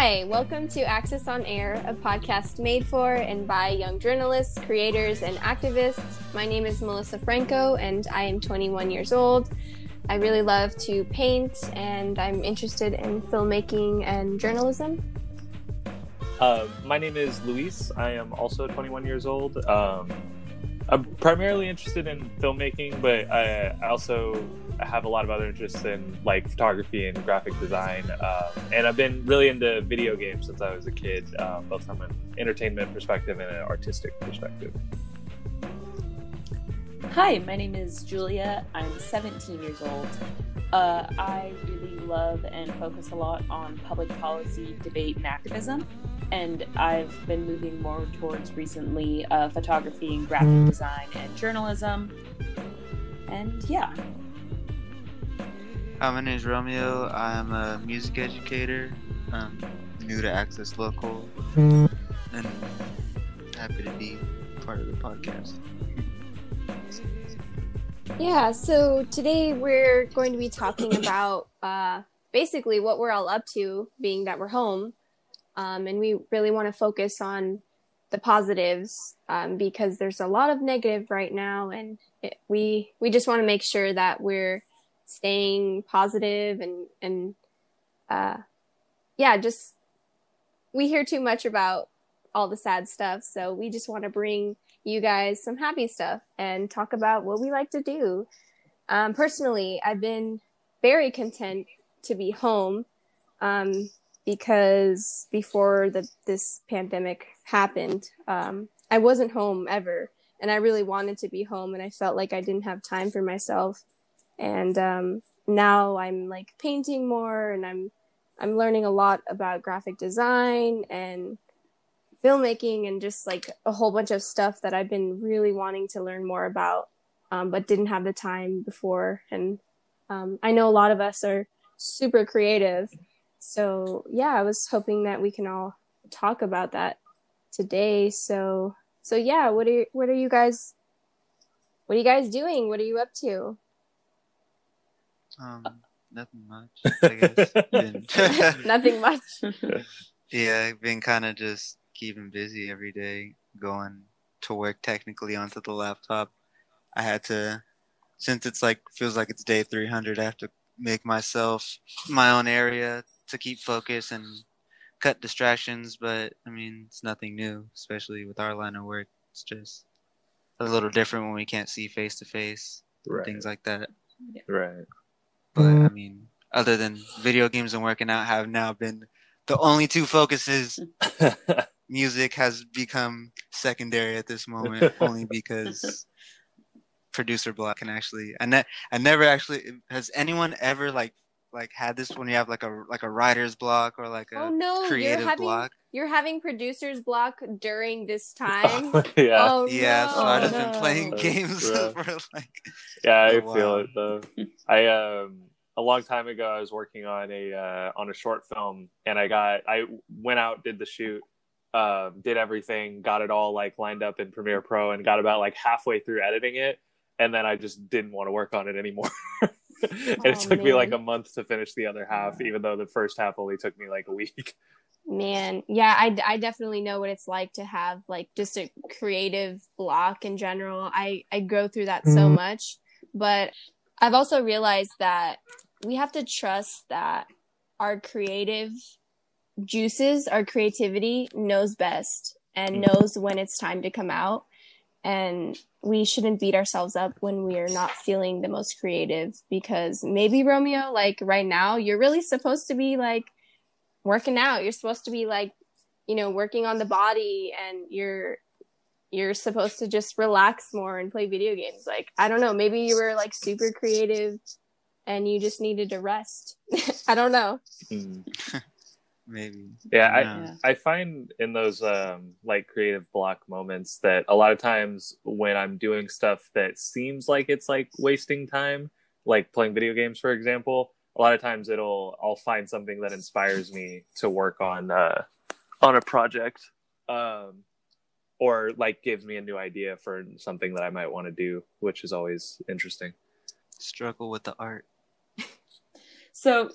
Hi, welcome to Access on Air, a podcast made for and by young journalists, creators, and activists. My name is Melissa Franco, and I am 21 years old. I really love to paint, and I'm interested in filmmaking and journalism. Uh, my name is Luis. I am also 21 years old. Um, I'm primarily interested in filmmaking, but I, I, also have a lot of other interests in like photography and graphic design. Um, and I've been really into video games since I was a kid, um, both from an entertainment perspective and an artistic perspective. Hi, my name is Julia. I'm 17 years old. Uh, I really love and focus a lot on public policy, debate, and activism and I've been moving more towards recently uh, photography and graphic design and journalism. And yeah. Hi, my name is Romeo. I'm a music educator. I'm new to Access Local, and happy to be part of the podcast. Yeah, so today we're going to be talking about uh, basically what we're all up to, being that we're home um, and we really want to focus on the positives um, because there's a lot of negative right now, and it, we we just want to make sure that we're staying positive and and uh, yeah, just we hear too much about all the sad stuff, so we just want to bring you guys some happy stuff and talk about what we like to do. Um, personally, I've been very content to be home. Um, because before the this pandemic happened, um, I wasn't home ever, and I really wanted to be home, and I felt like I didn't have time for myself. And um, now I'm like painting more, and I'm I'm learning a lot about graphic design and filmmaking, and just like a whole bunch of stuff that I've been really wanting to learn more about, um, but didn't have the time before. And um, I know a lot of us are super creative so yeah, I was hoping that we can all talk about that today. So so yeah, what are what are you guys what are you guys doing? What are you up to? Um, nothing much. I guess. nothing much. yeah, I've been kind of just keeping busy every day, going to work technically onto the laptop. I had to, since it's like feels like it's day 300. I have to make myself my own area to keep focus and cut distractions. But I mean, it's nothing new, especially with our line of work. It's just a little different when we can't see face to face, things like that. Right. But I mean, other than video games and working out have now been the only two focuses. Music has become secondary at this moment, only because producer block can actually. I ne- I never actually has anyone ever like like had this when you have like a like a writer's block or like a oh, no, creative you're having, block? You're having producer's block during this time. yeah. Oh, yeah, no. so I've just been playing games for like Yeah, I feel it though. I um a long time ago I was working on a uh, on a short film and I got I went out did the shoot um, did everything got it all like lined up in Premiere Pro and got about like halfway through editing it and then I just didn't want to work on it anymore. and oh, it took man. me like a month to finish the other half, even though the first half only took me like a week. Man, yeah, I, I definitely know what it's like to have like just a creative block in general. I, I go through that mm-hmm. so much, but I've also realized that we have to trust that our creative juices, our creativity knows best and mm. knows when it's time to come out and we shouldn't beat ourselves up when we are not feeling the most creative because maybe Romeo like right now you're really supposed to be like working out. You're supposed to be like you know working on the body and you're you're supposed to just relax more and play video games. Like I don't know. Maybe you were like super creative and you just needed to rest. I don't know. Mm. maybe. Yeah, yeah, I I find in those um like creative block moments that a lot of times when I'm doing stuff that seems like it's like wasting time, like playing video games for example, a lot of times it'll I'll find something that inspires me to work on uh on a project. Um or like gives me a new idea for something that I might want to do, which is always interesting. Struggle with the art. So,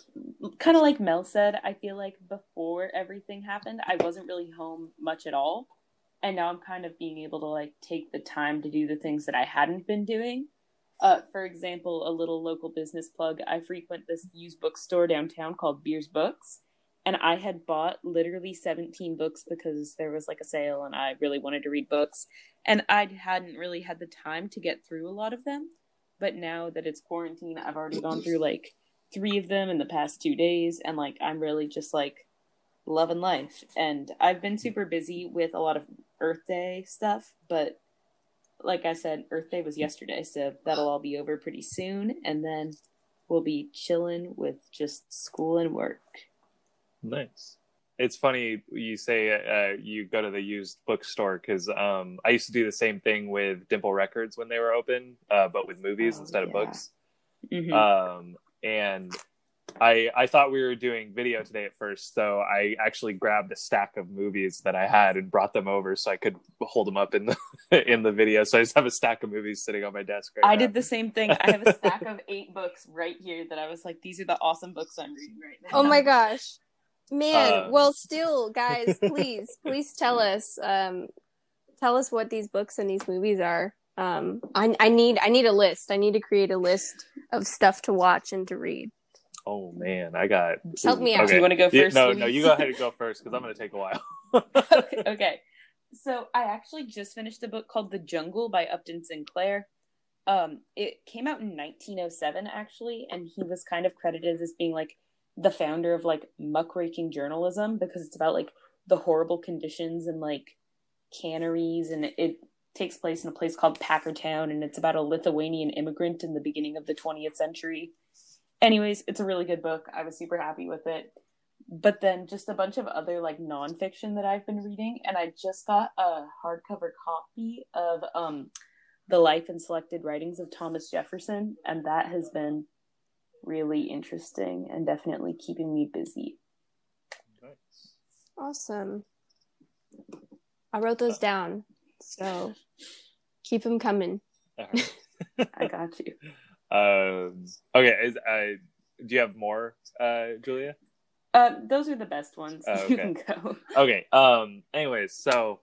kind of like Mel said, I feel like before everything happened, I wasn't really home much at all. And now I'm kind of being able to like take the time to do the things that I hadn't been doing. Uh, for example, a little local business plug. I frequent this used bookstore downtown called Beers Books, and I had bought literally 17 books because there was like a sale and I really wanted to read books. And I hadn't really had the time to get through a lot of them. But now that it's quarantine, I've already gone through like three of them in the past two days, and like I'm really just like loving life. And I've been super busy with a lot of Earth Day stuff, but like I said, Earth Day was yesterday, so that'll all be over pretty soon, and then we'll be chilling with just school and work. Nice. It's funny you say uh, you go to the used bookstore because um, I used to do the same thing with Dimple Records when they were open, uh, but with movies Oh, instead of yeah. books. Mhm. Um, and I I thought we were doing video today at first, so I actually grabbed a stack of movies that I had and brought them over so I could hold them up in the in the video. So I just have a stack of movies sitting on my desk right I now. did the same thing. I have a stack of eight books right here that I was like, these are the awesome books I'm reading right now. Oh my gosh. Man, Um, well still guys, please, please tell us um tell us what these books and these movies are. Um I I need I need a list. I need to create a list of stuff to watch and to read. Oh man, I got. Help me out. Do you want to go Yeah, first? no, no, you go ahead and go first because I'm going to take a while. okay, okay. So I actually just finished a book called The Jungle by Upton Sinclair. Um, it came out in 1907 actually, and he was kind of credited as being like the founder of like muckraking journalism because it's about like the horrible conditions and like canneries, and it, it takes place in a place called Packertown, and it's about a Lithuanian immigrant in the beginning of the 20th century. Anyways, it's a really good book. I was super happy with it but then just a bunch of other like nonfiction that I've been reading, and I just got a hardcover copy of um the life and selected writings of Thomas Jefferson, and that has been really interesting and definitely keeping me busy. Awesome. I wrote those down. So keep them coming. All right. I got you. um, okay, is, uh, do you have more, uh, Julia? Uh, those are the best ones. Oh, You can go. Okay. Um. Anyways, so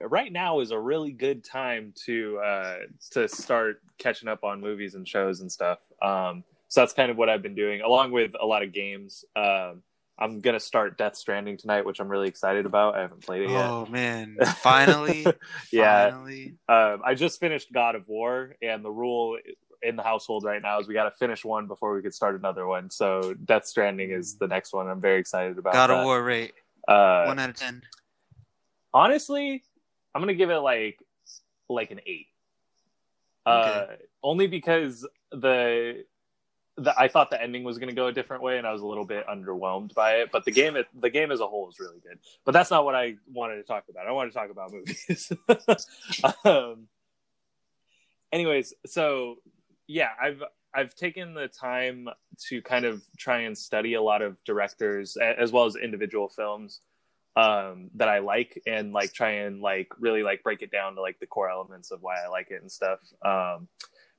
right now is a really good time to uh to start catching up on movies and shows and stuff. Um. So that's kind of what I've been doing, along with a lot of games. Um. I'm gonna start Death Stranding tonight, which I'm really excited about. I haven't played it yet. Oh man, finally, yeah. finally. Um, I just finished God of War, and the rule in the household right now is we got to finish one before we could start another one. So Death Stranding is the next one. I'm very excited about. God that. of War rate Uh, one out of ten. honestly, I'm gonna give it like like an eight. Uh, only because the the I thought the ending was gonna go a different way, and I was a little bit underwhelmed by it. But the game the game as a whole is really good. But that's not what I wanted to talk about. I wanted to talk about movies. um, anyways, so yeah, I've I've taken the time to kind of try and study a lot of directors as well as individual films um that I like and like try and like really like break it down to like the core elements of why I like it and stuff. Um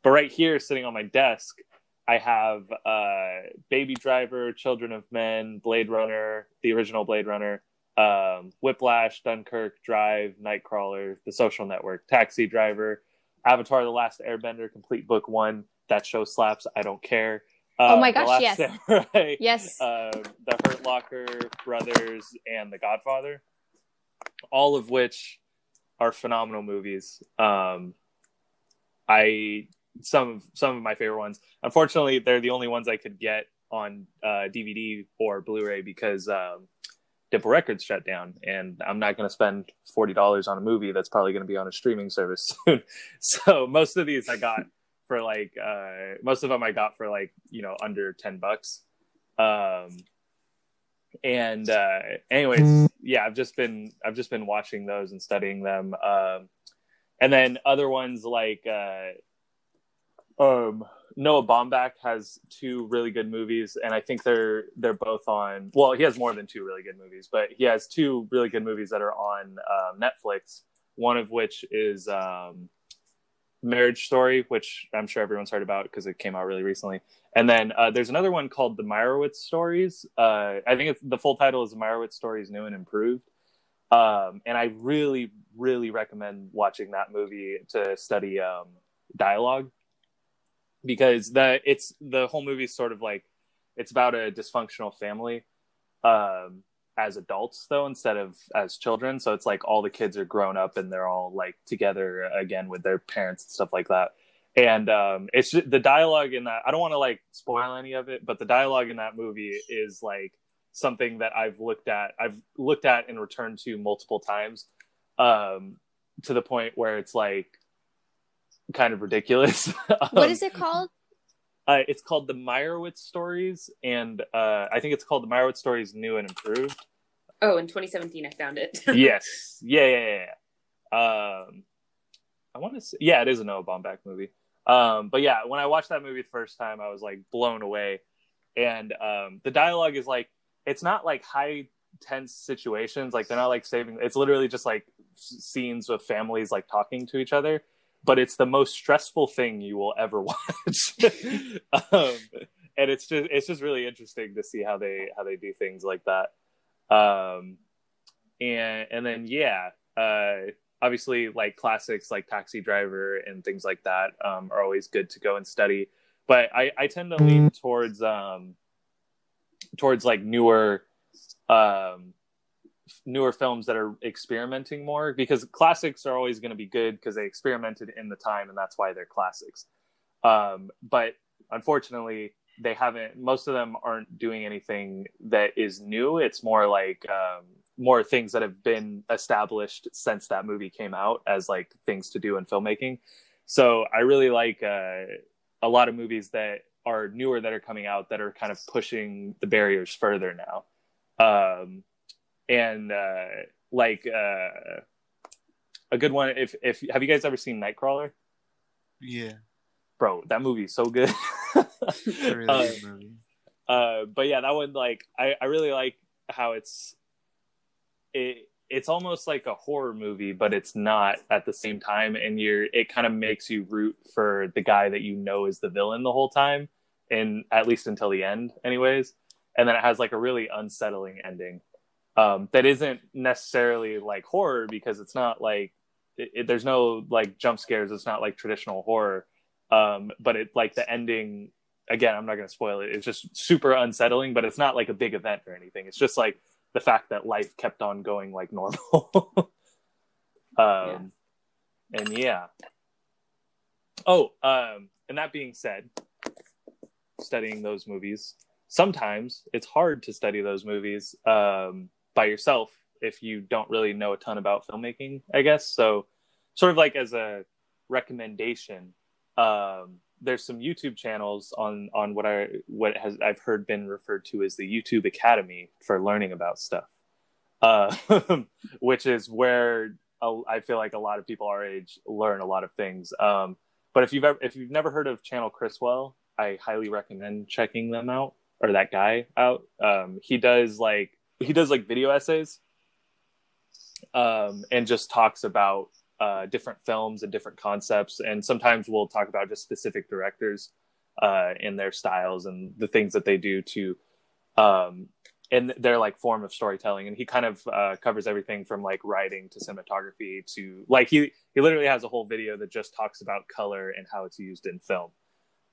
but right here sitting on my desk I have uh Baby Driver, Children of Men, Blade Runner, the original Blade Runner, um Whiplash, Dunkirk, Drive, Nightcrawler, The Social Network, Taxi Driver, Avatar the Last Airbender complete book 1. That show slaps. I don't care. Oh my The gosh, Last yes. Samurai, Yes. uh, the Hurt Locker brothers and the Godfather, all of which are phenomenal movies. Um, I some of some of my favorite ones. Unfortunately, they're the only ones I could get on uh, DVD or Blu-ray because um, Dimple Records shut down, and I'm not going to spend forty dollars on a movie that's probably going to be on a streaming service soon. so most of these I got for like uh, most of them I got for like you know under ten bucks. Um, and uh, anyways, yeah, I've just been I've just been watching those and studying them. Um, and then other ones like uh, um, Noah Baumbach has two really good movies, and I think they're they're both on. Well, he has more than two really good movies, but he has two really good movies that are on um, Netflix. One of which is um, Marriage Story, which I'm sure everyone's heard about because it came out really recently. And then uh, there's another one called The Meyerowitz Stories. Uh, I think the full title is The Meyerowitz Stories New and Improved. Um, and I really, really recommend watching that movie to study um, dialogue because the it's the whole movie is sort of like it's about a dysfunctional family um, as adults though instead of as children. So it's like all the kids are grown up and they're all like together again with their parents and stuff like that and um, it's just, the dialogue in that. I don't want to like spoil any of it, but the dialogue in that movie is like something that I've looked at. I've looked at and returned to multiple times, um, to the point where it's like kind of ridiculous. um, what is it called? Uh, it's called the Meyerowitz Stories, and uh, I think it's called the Meyerowitz Stories New and Improved. Oh, in 2017, I found it. yes, yeah, yeah, yeah. Um, I want to say, yeah, it is a Noah Baumbach movie. Um, but yeah, when I watched that movie the first time, I was like blown away. And um, the dialogue is like, it's not like high tense situations. Like they're not like saving. It's literally just like scenes of families like talking to each other. But it's the most stressful thing you will ever watch. um, and it's just it's just really interesting to see how they how they do things like that. Um, and and then yeah, uh, obviously like classics like taxi driver and things like that um, are always good to go and study but i, I tend to lean towards um, towards like newer um, newer films that are experimenting more because classics are always going to be good because they experimented in the time and that's why they're classics um, but unfortunately they haven't most of them aren't doing anything that is new it's more like um, more things that have been established since that movie came out as like things to do in filmmaking. So I really like uh, a lot of movies that are newer that are coming out that are kind of pushing the barriers further now. Um, and uh, like uh, a good one, if if have you guys ever seen Nightcrawler? Yeah, bro, that movie is so good. really uh, good movie. Uh, but yeah, that one like I I really like how it's it it's almost like a horror movie, but it's not at the same time. And you're it kind of makes you root for the guy that you know is the villain the whole time, and at least until the end, anyways. And then it has like a really unsettling ending um, that isn't necessarily like horror because it's not like it, it, there's no like jump scares. It's not like traditional horror, um, but it like the ending. Again, I'm not going to spoil it. It's just super unsettling, but it's not like a big event or anything. It's just like the fact that life kept on going like normal. um, yeah. And yeah. Oh, um, and that being said, studying those movies, sometimes it's hard to study those movies um, by yourself if you don't really know a ton about filmmaking, I guess. So, sort of like as a recommendation, um, there's some YouTube channels on on what I what has I've heard been referred to as the YouTube Academy for learning about stuff, uh, which is where I feel like a lot of people our age learn a lot of things. Um, but if you've ever, if you've never heard of Channel Criswell, I highly recommend checking them out or that guy out. Um, he does like he does like video essays, um, and just talks about uh, different films and different concepts, and sometimes we'll talk about just specific directors uh, in their styles and the things that they do to um, in their like form of storytelling. And he kind of uh, covers everything from like writing to cinematography to like he he literally has a whole video that just talks about color and how it's used in film,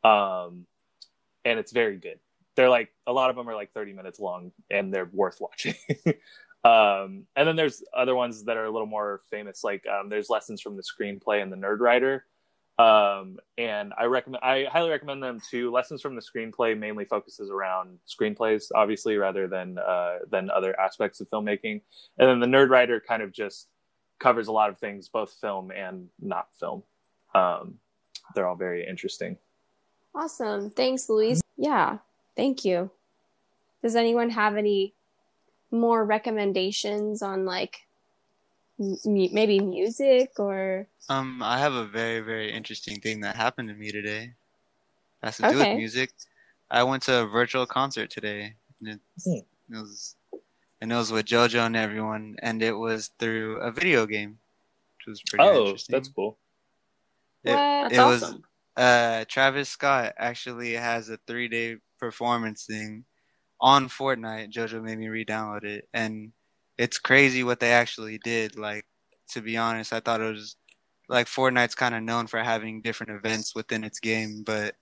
um, and it's very good. They're like a lot of them are like 30 minutes long and they're worth watching. Um, and then there's other ones that are a little more famous, like um, there's lessons from the screenplay and the Nerdwriter. Um, and I recommend, I highly recommend them too. Lessons from the screenplay mainly focuses around screenplays, obviously, rather than uh, than other aspects of filmmaking. And then the nerd writer kind of just covers a lot of things, both film and not film. Um, they're all very interesting. Awesome. Thanks, louise Yeah, thank you. Does anyone have any more recommendations on like m- maybe music or um i have a very very interesting thing that happened to me today it has to do with music i went to a virtual concert today and it, it was and it was with jojo and everyone and it was through a video game which was pretty oh that's cool It- What? That's It was- awesome. uh Travis Scott actually has a three day performance thing on Fortnite. Jojo made me re-download it, and it's crazy what they actually did. Like to be honest, I thought it was like Fortnite's kind of known for having different events within its game, but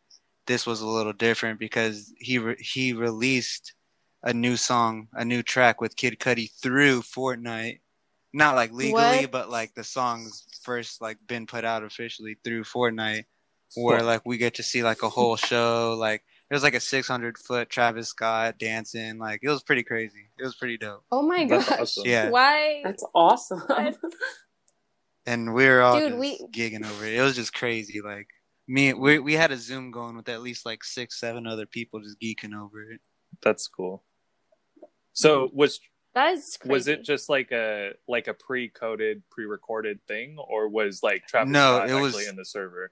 this was a little different because he re- he released a new song, a new track with Kid Cudi through Fortnite. Not like legally, What? but like the song's first like been put out officially through Fortnite where like we get to see like a whole show. Like there's like a 600 foot Travis Scott dancing. Like it was pretty crazy. It was pretty dope. Oh my That's gosh. awesome. Yeah. Why? That's awesome. And we were all Dude, just we- gigging over it. It was just crazy. Like me, we we had a Zoom going with at least like six, seven other people just geeking over it. That's cool. So was That is crazy. was it just like a like a pre-coded, pre-recorded thing, or was like Travis No, Scott it was- actually in the server?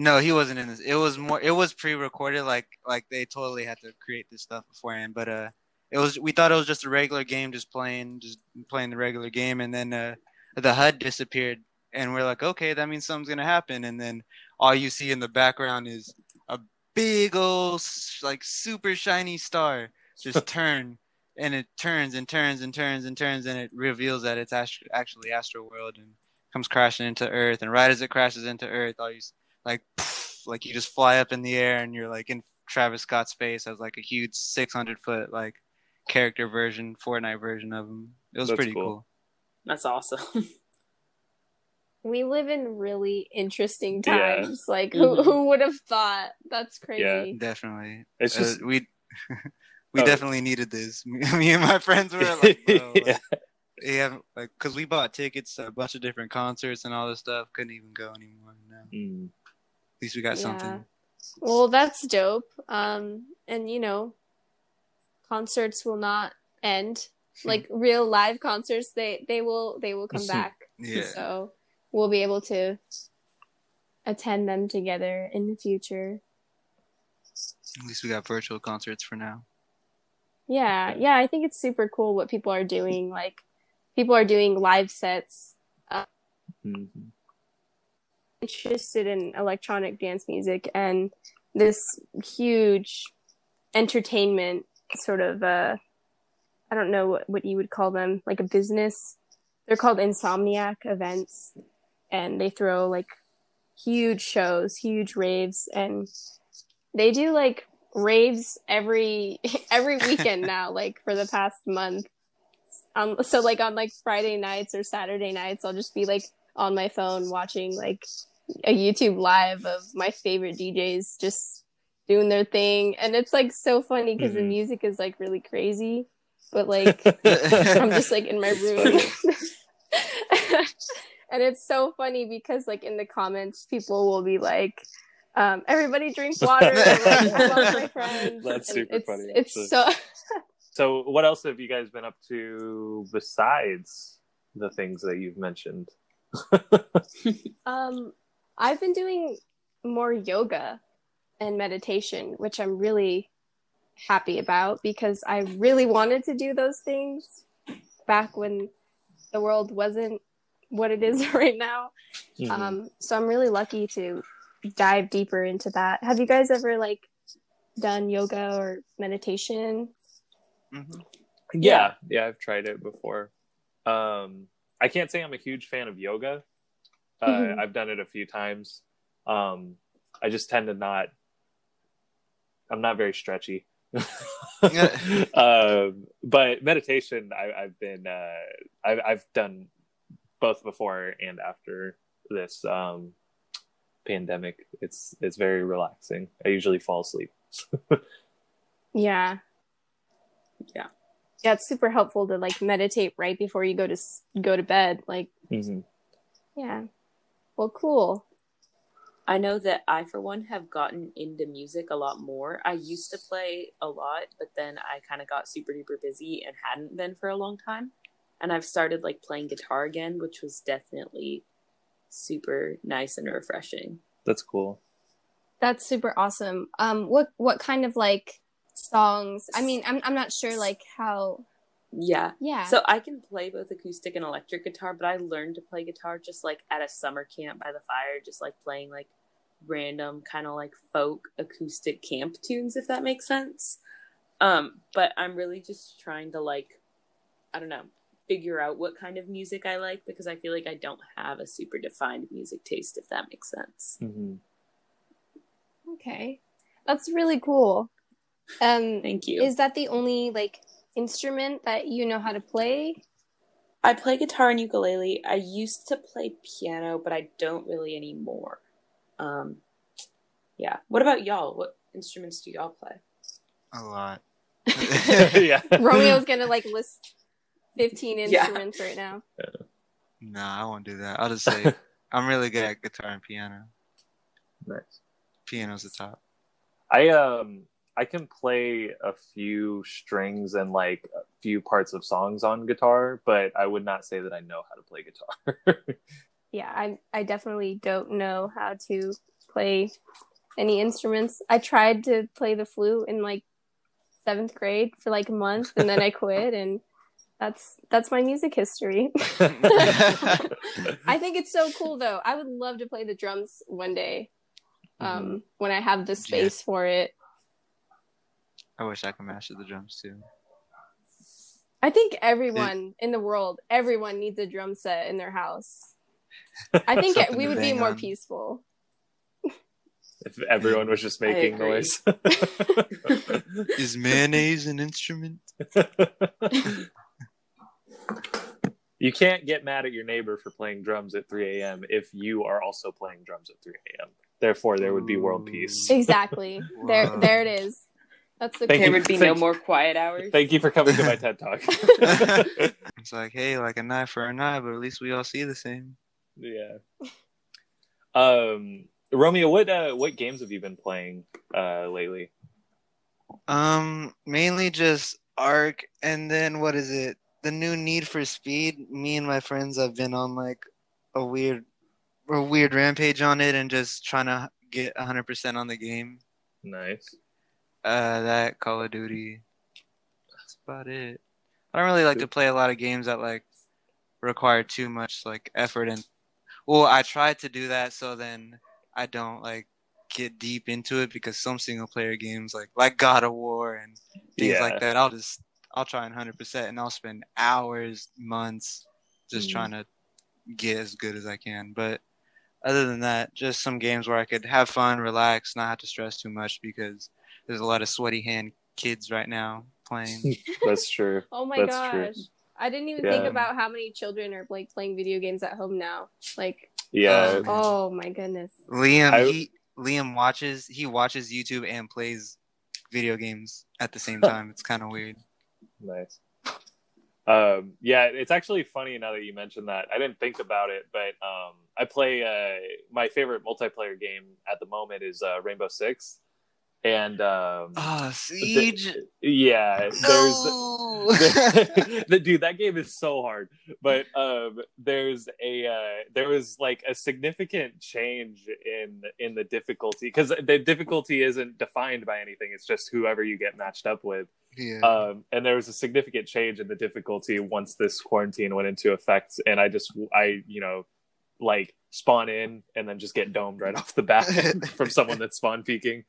No, he wasn't in this. It was more. It was pre-recorded. Like like they totally had to create this stuff beforehand. But uh, it was. We thought it was just a regular game, just playing, just playing the regular game, and then uh, the HUD disappeared, and we're like, okay, that means something's gonna happen. And then all you see in the background is a big old like super shiny star just turn, and it turns and turns and turns and turns, and it reveals that it's act- actually Astroworld and comes crashing into Earth. And right as it crashes into Earth, all you s- like like you just fly up in the air and you're like in Travis Scott's face as like a huge 600 foot like character version, Fortnite version of him. It was That's pretty cool. cool. That's awesome. we live in really interesting Yeah. times. Like Mhm. who who would have thought? That's crazy. Yeah. Definitely. It's Uh, just we we Oh. definitely needed this. Me, me and my friends were like, bro, like, yeah. yeah, like because we bought tickets to a bunch of different concerts and all this stuff. Couldn't even go anymore. No. Mm. Least we got Yeah. something. Well, that's dope. Um, and you know, concerts will not end. Like real live concerts, they they will they will come back. Yeah. So we'll be able to attend them together in the future. At least we got virtual concerts for now. Yeah, yeah, I think it's super cool what people are doing. Like people are doing live sets. Mhm. Interested in electronic dance music and this huge entertainment sort of uh I don't know what, what you would call them, like a business. They're called Insomniac events and they throw like huge shows, huge raves and they do like raves every every weekend now like for the past month. Um so like on like Friday nights or Saturday nights I'll just be like on my phone watching like a YouTube live of my favorite DJs just doing their thing and it's like so funny because the Mhm. music is like really crazy but like I'm just like in my room. and it's so funny because like in the comments people will be like um, everybody drink water like, love my friends. That's And super it's, funny, It's actually. so So, what else have you guys been up to besides the things that you've mentioned? um I've been doing more yoga and meditation, which I'm really happy about because I really wanted to do those things back when the world wasn't what it is right now. Mhm. Um, so I'm really lucky to dive deeper into that. Have you guys ever like done yoga or meditation? Mhm. yeah, yeah, I've tried it before. Um, I can't say I'm a huge fan of yoga. Uh, Mhm. I've done it a few times. Um, I just tend to not. I'm not very stretchy. um, but meditation, I, I've been, uh, I've, I've done both before and after this um, pandemic. It's it's very relaxing. I usually fall asleep. Yeah. Yeah. Yeah, it's super helpful to like meditate right before you go to go to bed. Like, Mm-hmm. yeah. Well, cool. I know that I, for one, have gotten into music a lot more. I used to play a lot, but then I kind of got super duper busy and hadn't been for a long time. And I've started like playing guitar again, which was definitely super nice and refreshing. That's cool. That's super awesome. Um, what what kind of like songs? I mean, I'm I'm not sure like how Yeah. Yeah. So I can play both acoustic and electric guitar, but I learned to play guitar just like at a summer camp by the fire, just like playing like random kind of like folk acoustic camp tunes, if that makes sense. Um, but I'm really just trying to like, I don't know, figure out what kind of music I like because I feel like I don't have a super defined music taste, if that makes sense. Mm-hmm. okay. That's really cool. Um Thank you. is that the only like instrument that you know how to play? I play guitar and ukulele. I used to play piano, but I don't really anymore. Um, yeah. What about y'all? What instruments do y'all play? A lot. yeah. Romeo's gonna like list 15 Yeah. instruments right now. No, I won't do that. I'll just say I'm really good at guitar and piano. Nice. Piano's the top. I um I can play a few strings and like a few parts of songs on guitar, but I would not say that I know how to play guitar. Yeah, I I definitely don't know how to play any instruments. I tried to play the flute in like seventh grade for like a month, and then I quit, and that's that's my music history. I think it's so cool though. I would love to play the drums one day. Um, when I have the space for it. I wish I could master the drums too. I think everyone in the world, everyone needs a drum set in their house. I think it, we would be more on. peaceful. if everyone was just making noise. Is mayonnaise an instrument? you can't get mad at your neighbor for playing drums at 3 a.m. if you are also playing drums at 3 a.m. Therefore, there would be world peace. Exactly. there there it is. That's okay. Thank there you. would be Thank- no more quiet hours. Thank you for coming to my TED Talk. It's like, hey, like an eye for an eye, but at least we all see the same. yeah. Um, Romeo, what uh, what games have you been playing uh, lately? Um, mainly just Ark, and then what is it? The new Need for Speed. Me and my friends have been on like a weird, a weird rampage on it, and just trying to get 100% on the game. Nice. Uh, that Call of Duty. That's about it. I don't really like to play a lot of games that like require too much like effort and. Well, I try to do that, so then I don't like get deep into it because some single player games like like God of War and things Yeah. like that, I'll just I'll try and hundred percent and I'll spend hours, months just Mhm. trying to get as good as I can. But other than that, just some games where I could have fun, relax, not have to stress too much because there's a lot of sweaty hand kids right now playing. That's true. Oh my That's gosh. true. I didn't even think about how many children are like playing video games at home now. Like, Yeah. Um, oh my goodness. Liam I- he Liam watches he watches YouTube and plays video games at the same time. It's kind of weird. Nice. Um, yeah, it's actually funny now that you mentioned that. I didn't think about it, but um, I play uh, my favorite multiplayer game at the moment is uh, Rainbow Six, and um, Ah, Siege. yeah, there's No. the dude that game is so hard but um there's a uh there was like a significant change in in the difficulty because the difficulty isn't defined by anything it's just whoever you get matched up with yeah. um and there was a significant change in the difficulty once this quarantine went into effect and i just i you know like spawn in and then just get domed right off the bat from someone that's spawn peeking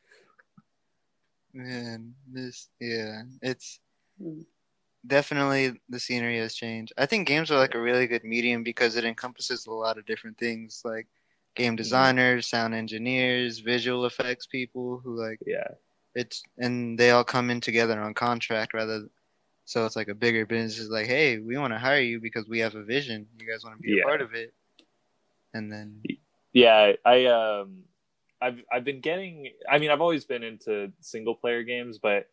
Man, this yeah, it's Mm. definitely the scenery has changed. I think games are like a really good medium because it encompasses a lot of different things, like game designers, sound engineers, visual effects people who like yeah it's and they all come in together on contract rather. So it's like a bigger business is like, hey, we want to hire you because we have a vision. You guys want to be Yeah. a part of it, and then Yeah, I um I've I've been getting I mean I've always been into single player games but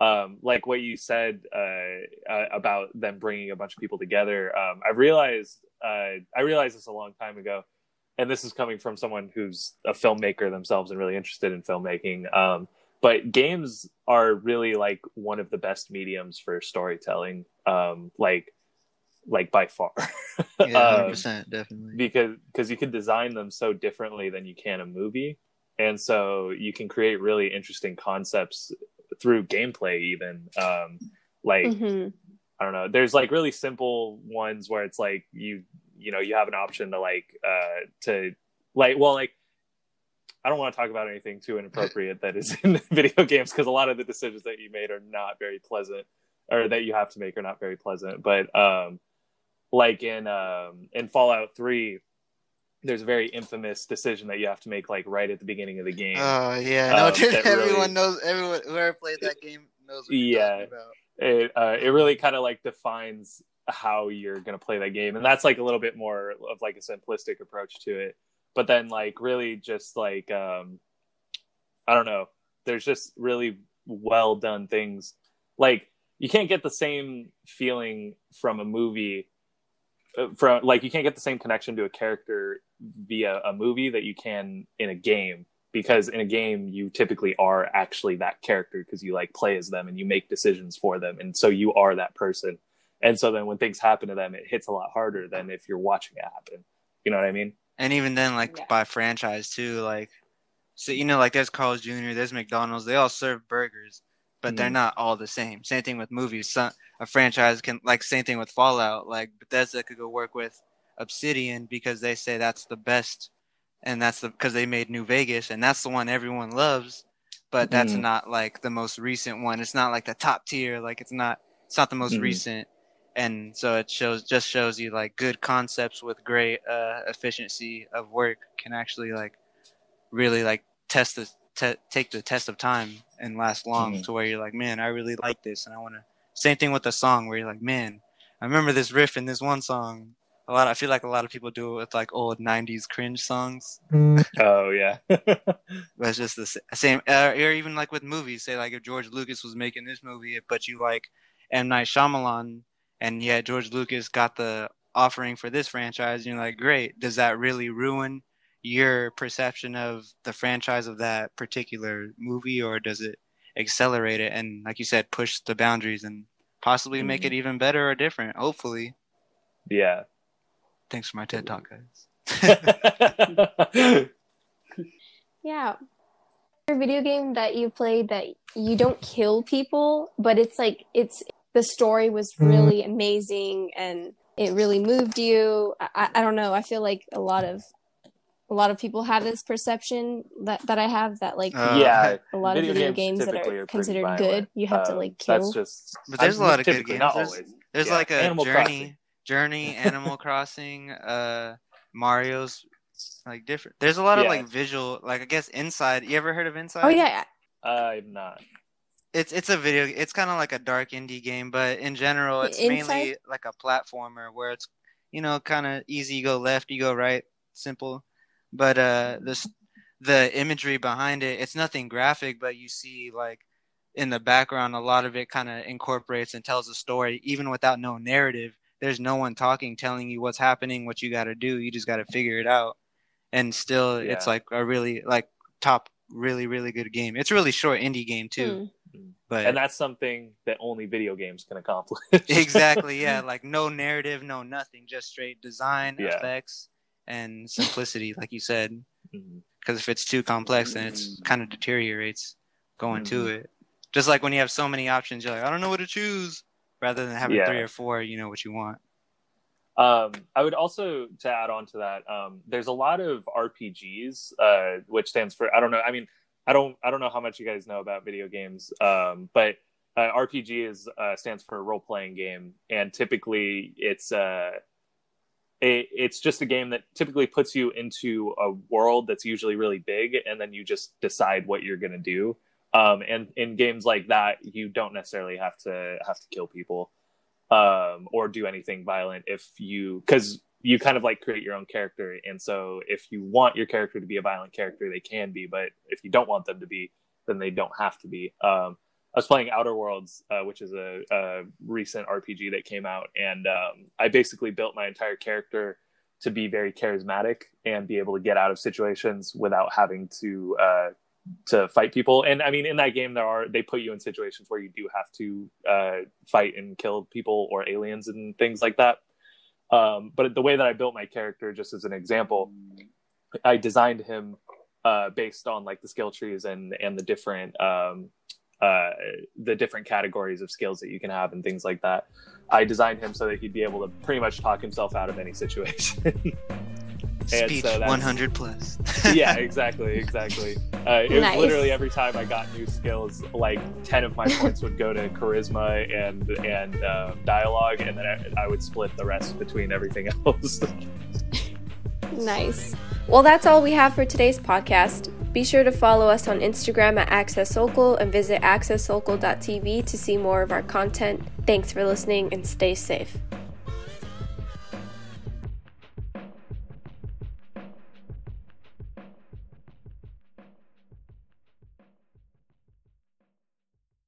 um like what you said uh, uh about them bringing a bunch of people together um I realized uh I realized this a long time ago and this is coming from someone who's a filmmaker themselves and really interested in filmmaking um but games are really like one of the best mediums for storytelling um like like by far yeah, Um, hundred percent, definitely. because because you can design them so differently than you can a movie and so you can create really interesting concepts through gameplay even um like hmm I don't know. There's like really simple ones where it's like you you know you have an option to like uh to like well like I don't want to talk about anything too inappropriate that is in video games because a lot of the decisions that you made are not very pleasant or that you have to make are not very pleasant. But um, like in um, in Fallout Three, there's a very infamous decision that you have to make like right at the beginning of the game. Oh yeah, no, Um, that everyone really- knows. Everyone whoever played that game knows. What Yeah. you're talking about. it uh, it really kind of like defines how you're gonna play that game, and that's like a little bit more of like a simplistic approach to it. But then like really just like um, I don't know, there's just really well done things. Like you can't get the same feeling from a movie uh, from like you can't get the same connection to a character via a movie that you can in a game because in a game you typically are actually that character because you like play as them and you make decisions for them and so you are that person and so then when things happen to them it hits a lot harder than if you're watching it happen you know what i mean And even then, like Yeah. by franchise too, like so you know, like there's Carl's Jr., there's McDonald's. They all serve burgers, but they're Mhm. not all the same. Same thing with movies. Some, a franchise can like same thing with Fallout. Like Bethesda could go work with Obsidian because they say that's the best, and that's the because they made New Vegas, and that's the one everyone loves. But that's Mhm. not like the most recent one. It's not like the top tier. Like it's not. It's not the most Mhm. recent and so it shows just shows you like good concepts with great uh, efficiency of work can actually like really like test the te- take the test of time and last long Mhm. to where you're like man i really like this and i want to same thing with the song where you're like man i remember this riff in this one song a lot i feel like a lot of people do it with like old 90s cringe songs. Oh yeah. But it's just the same uh, or even like with movies. Say like if george lucas was making this movie but you like M. Night Shyamalan and yet George Lucas got the offering for this franchise and you're like great. Does that really ruin your perception of the franchise of that particular movie or does it accelerate it and like you said push the boundaries and possibly make it even better or different? Hopefully. Yeah thanks for my TED talk guys Yeah. A video game that you played that you don't kill people, but it's like it's the story was really amazing and it really moved you. I, I- I don't know. I feel like a lot of a lot of people have this perception that, that I have that like Uh, yeah a lot of video games, that typically are considered violent. good, you have to Um, like kill. that's just But there's a I- lot of good games. not There's- always There's Yeah, like a Animal journey, Crossing. Journey, Animal Crossing, uh, Mario's, like different. There's a lot of like visual, like I guess Inside. You ever heard of Inside? oh yeah, i'm not It's it's a video. It's kind of like a dark indie game, but in general, it's mainly like a platformer where it's you know kind of easy. You go left, you go right, simple. But uh, this the imagery behind it, it's nothing graphic, but you see like in the background, a lot of it kind of incorporates and tells a story, even without no narrative. There's no one talking, telling you what's happening, what you got to do. You just got to figure it out. And still, it's like a really like top, really really good game. It's a really short indie game too. Hmm. But and that's something that only video games can accomplish exactly yeah like no narrative no nothing just straight design Yeah. effects and simplicity like you said because if it's too complex then it's kind of deteriorates going to Mhm. it just like when you have so many options you're like i don't know what to choose rather than having Yeah. three or four you know what you want Um, I would also to add on to that. Um, there's a lot of RPGs, uh, which stands for I don't know. I mean, I don't I don't know how much you guys know about video games, um, but uh, RPG is uh, stands for role playing game, and typically it's uh, it, it's just a game that typically puts you into a world that's usually really big, and then you just decide what you're gonna do. Um, and in games like that, you don't necessarily have to have to kill people um, or do anything violent if you because you kind of like create your own character. And so if you want your character to be a violent character they can be. But if you don't want them to be then they don't have to be. Um, i was playing outer worlds uh, which is a, a recent rpg that came out. And um, i basically built my entire character to be very charismatic and be able to get out of situations without having to uh, to fight people. And I mean, in that game, there are they put you in situations where you do have to uh, fight and kill people or aliens and things like that. Um, but the way that I built my character, just as an example, I designed him uh, based on like the skill trees and and the different um, uh, the different categories of skills that you can have and things like that. I designed him so that he'd be able to pretty much talk himself out of any situation. And Speech so 100 plus. yeah, exactly, exactly. Uh, it Nice. was literally every time I got new skills, like ten of my points would go to charisma and and um, dialogue, and then I, I would split the rest between everything else. Nice. Well, that's all we have for today's podcast. Be sure to follow us on Instagram at Access Local and visit accesslocal.tv to see more of our content. Thanks for listening and stay safe.